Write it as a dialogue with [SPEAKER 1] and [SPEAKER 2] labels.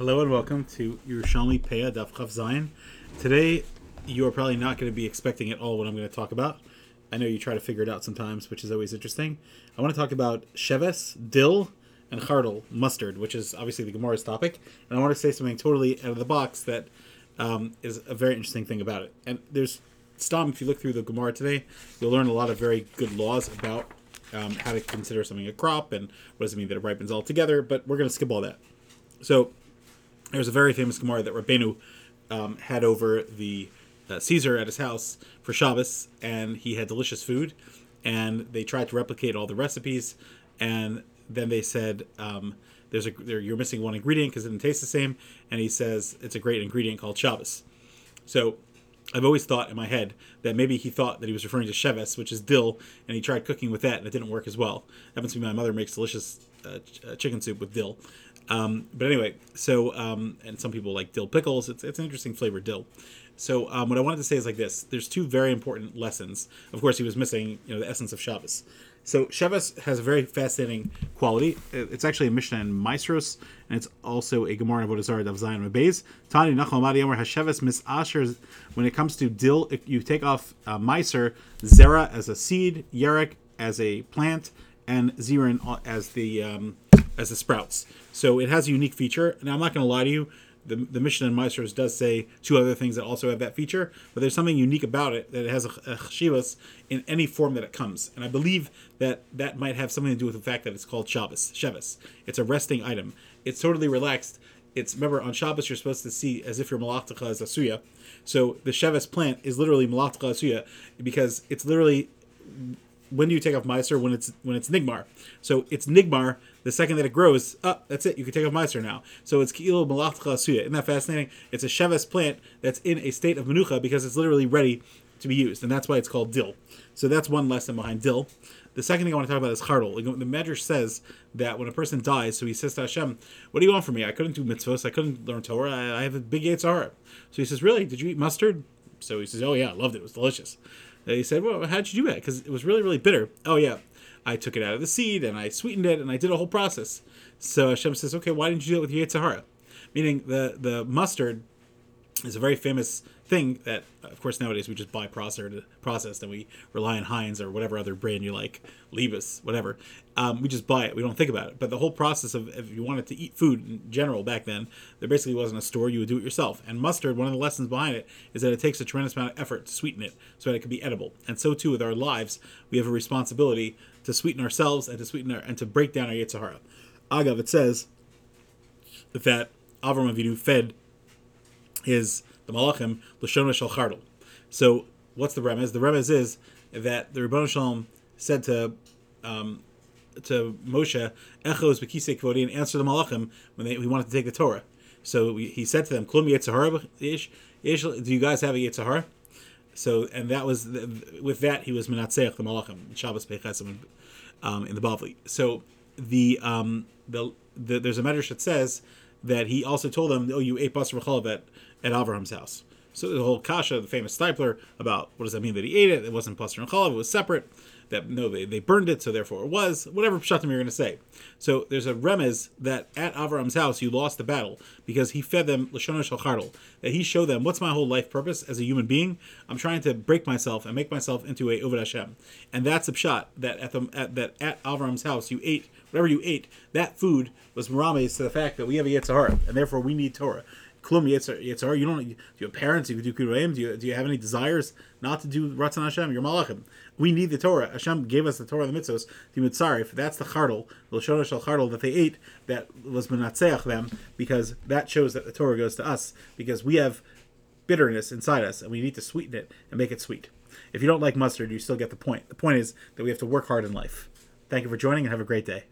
[SPEAKER 1] Hello and welcome to Yerushalmi Peah Daf Chaf Zayin. Today, you are probably not going to be expecting at all what I'm going to talk about. I know you try to figure it out sometimes, which is always interesting. I want to talk about sheves, dill, and chardal, mustard, which is obviously the Gemara's topic. And I want to say something totally out of the box that um, is a very interesting thing about it. And there's Stom, if you look through the Gemara today, you'll learn a lot of very good laws about um, how to consider something a crop and what does it mean that it ripens all together. But we're going to skip all that. So there's a very famous Gemara that Rabbeinu um, had over the uh, Caesar at his house for Shabbos, and he had delicious food, and they tried to replicate all the recipes, and then they said, um, "There's a there, you're missing one ingredient because it didn't taste the same," and he says it's a great ingredient called Shabbos. So I've always thought in my head that maybe he thought that he was referring to sheves, which is dill, and he tried cooking with that, and it didn't work as well. Happens to be my mother makes delicious uh, ch- uh, chicken soup with dill. Um, but anyway, so um, and some people like dill pickles. It's it's an interesting flavored dill. So um, what I wanted to say is like this: there's two very important lessons. Of course, he was missing you know the essence of Shabbos. So Shabbos has a very fascinating quality. It's actually a Mishnah in Maasros, and it's also a Gemara in Avodah of Zion Mabez. Tani Nachal Madi Amar Hasheves Mis Asher. When it comes to dill, if you take off uh, Zera as a seed, Yerek as a plant, and Zirin as the um, as the sprouts. So it has a unique feature. And I'm not going to lie to you, the, the Mishnah in Maasros does say two other things that also have that feature, but there's something unique about it that it has a, a in any form that it comes. And I believe that that might have something to do with the fact that it's called Shabbos, Shevis. It's a resting item. It's totally relaxed. It's remember on Shabbos you're supposed to see as if your malachtacha is a suya. So the Shevis plant is literally malachtacha suya because it's literally when do you take off Meiser? When it's when it's Nigmar. So it's Nigmar. The second that it grows, oh, that's it. You can take off Meiser now. So it's Kilo Malachcha Suya. Isn't that fascinating? It's a Sheves plant that's in a state of Menucha because it's literally ready to be used, and that's why it's called dill. So that's one lesson behind dill. The second thing I want to talk about is chardal. The Medrash says that when a person dies, so he says to Hashem, "What do you want from me? I couldn't do mitzvahs. I couldn't learn Torah. I, I have a big Yitzhara." So he says, "Really? Did you eat mustard?" So he says, "Oh yeah, I loved it. It was delicious." He said, "Well, how'd you do that? Because it was really, really bitter." Oh yeah, I took it out of the seed and I sweetened it and I did a whole process. So Hashem says, "Okay, why didn't you do it with Yitzhara?" Meaning the the mustard is a very famous thing that, of course, nowadays we just buy processed, processed and we rely on Heinz or whatever other brand you like, Liebes, whatever. Um, we just buy it. We don't think about it. But the whole process of if you wanted to eat food in general back then, there basically wasn't a store. You would do it yourself. And mustard, one of the lessons behind it is that it takes a tremendous amount of effort to sweeten it so that it can be edible. And so too with our lives, we have a responsibility to sweeten ourselves and to sweeten our and to break down our Yitzhahara. Agav, it says that Avram Avinu fed his the Malachim Lashona Shal Chardal. So what's the remez? The remez is that the Rebbeinu Shalom said to um, to Moshe, "Echos bekisei kvodi," and answer the Malachim when they, he wanted to take the Torah. So we, he said to them, "Klum Yitzhahara ish, do you guys have a Yitzhahara?" So and that was the, with that he was menatzeach the Malachim Shabbos Peichesim um, in the Bavli. So the um, the, the there's a medrash that says that he also told them, "Oh, you ate basar at at Avraham's house." So the whole kasha, the famous Steipler, about what does that mean that he ate it? It wasn't basar and chalav; it was separate. That no, they, they burned it, so therefore it was whatever pshatim you're going to say. So there's a remez that at Avraham's house you lost the battle because he fed them l'shona shalchardal. That he showed them what's my whole life purpose as a human being. I'm trying to break myself and make myself into a Oved Hashem, and that's a pshat that at the at, that at Avraham's house you ate whatever you ate, that food was marames to the fact that we have a Yetzirah, and therefore we need Torah. Klum Yetzirah, you don't, do you parents, you can do Kudoyim, do you, do you have any desires not to do Ratzon Hashem, you're Malachim. We need the Torah. Hashem gave us the Torah, the mitzvos, the mitzarif. That's the chardal, the Lashon Shal chardal that they ate, that was menatzeach them, because that shows that the Torah goes to us, because we have bitterness inside us, and we need to sweeten it and make it sweet. If you don't like mustard, you still get the point. The point is that we have to work hard in life. Thank you for joining, and have a great day.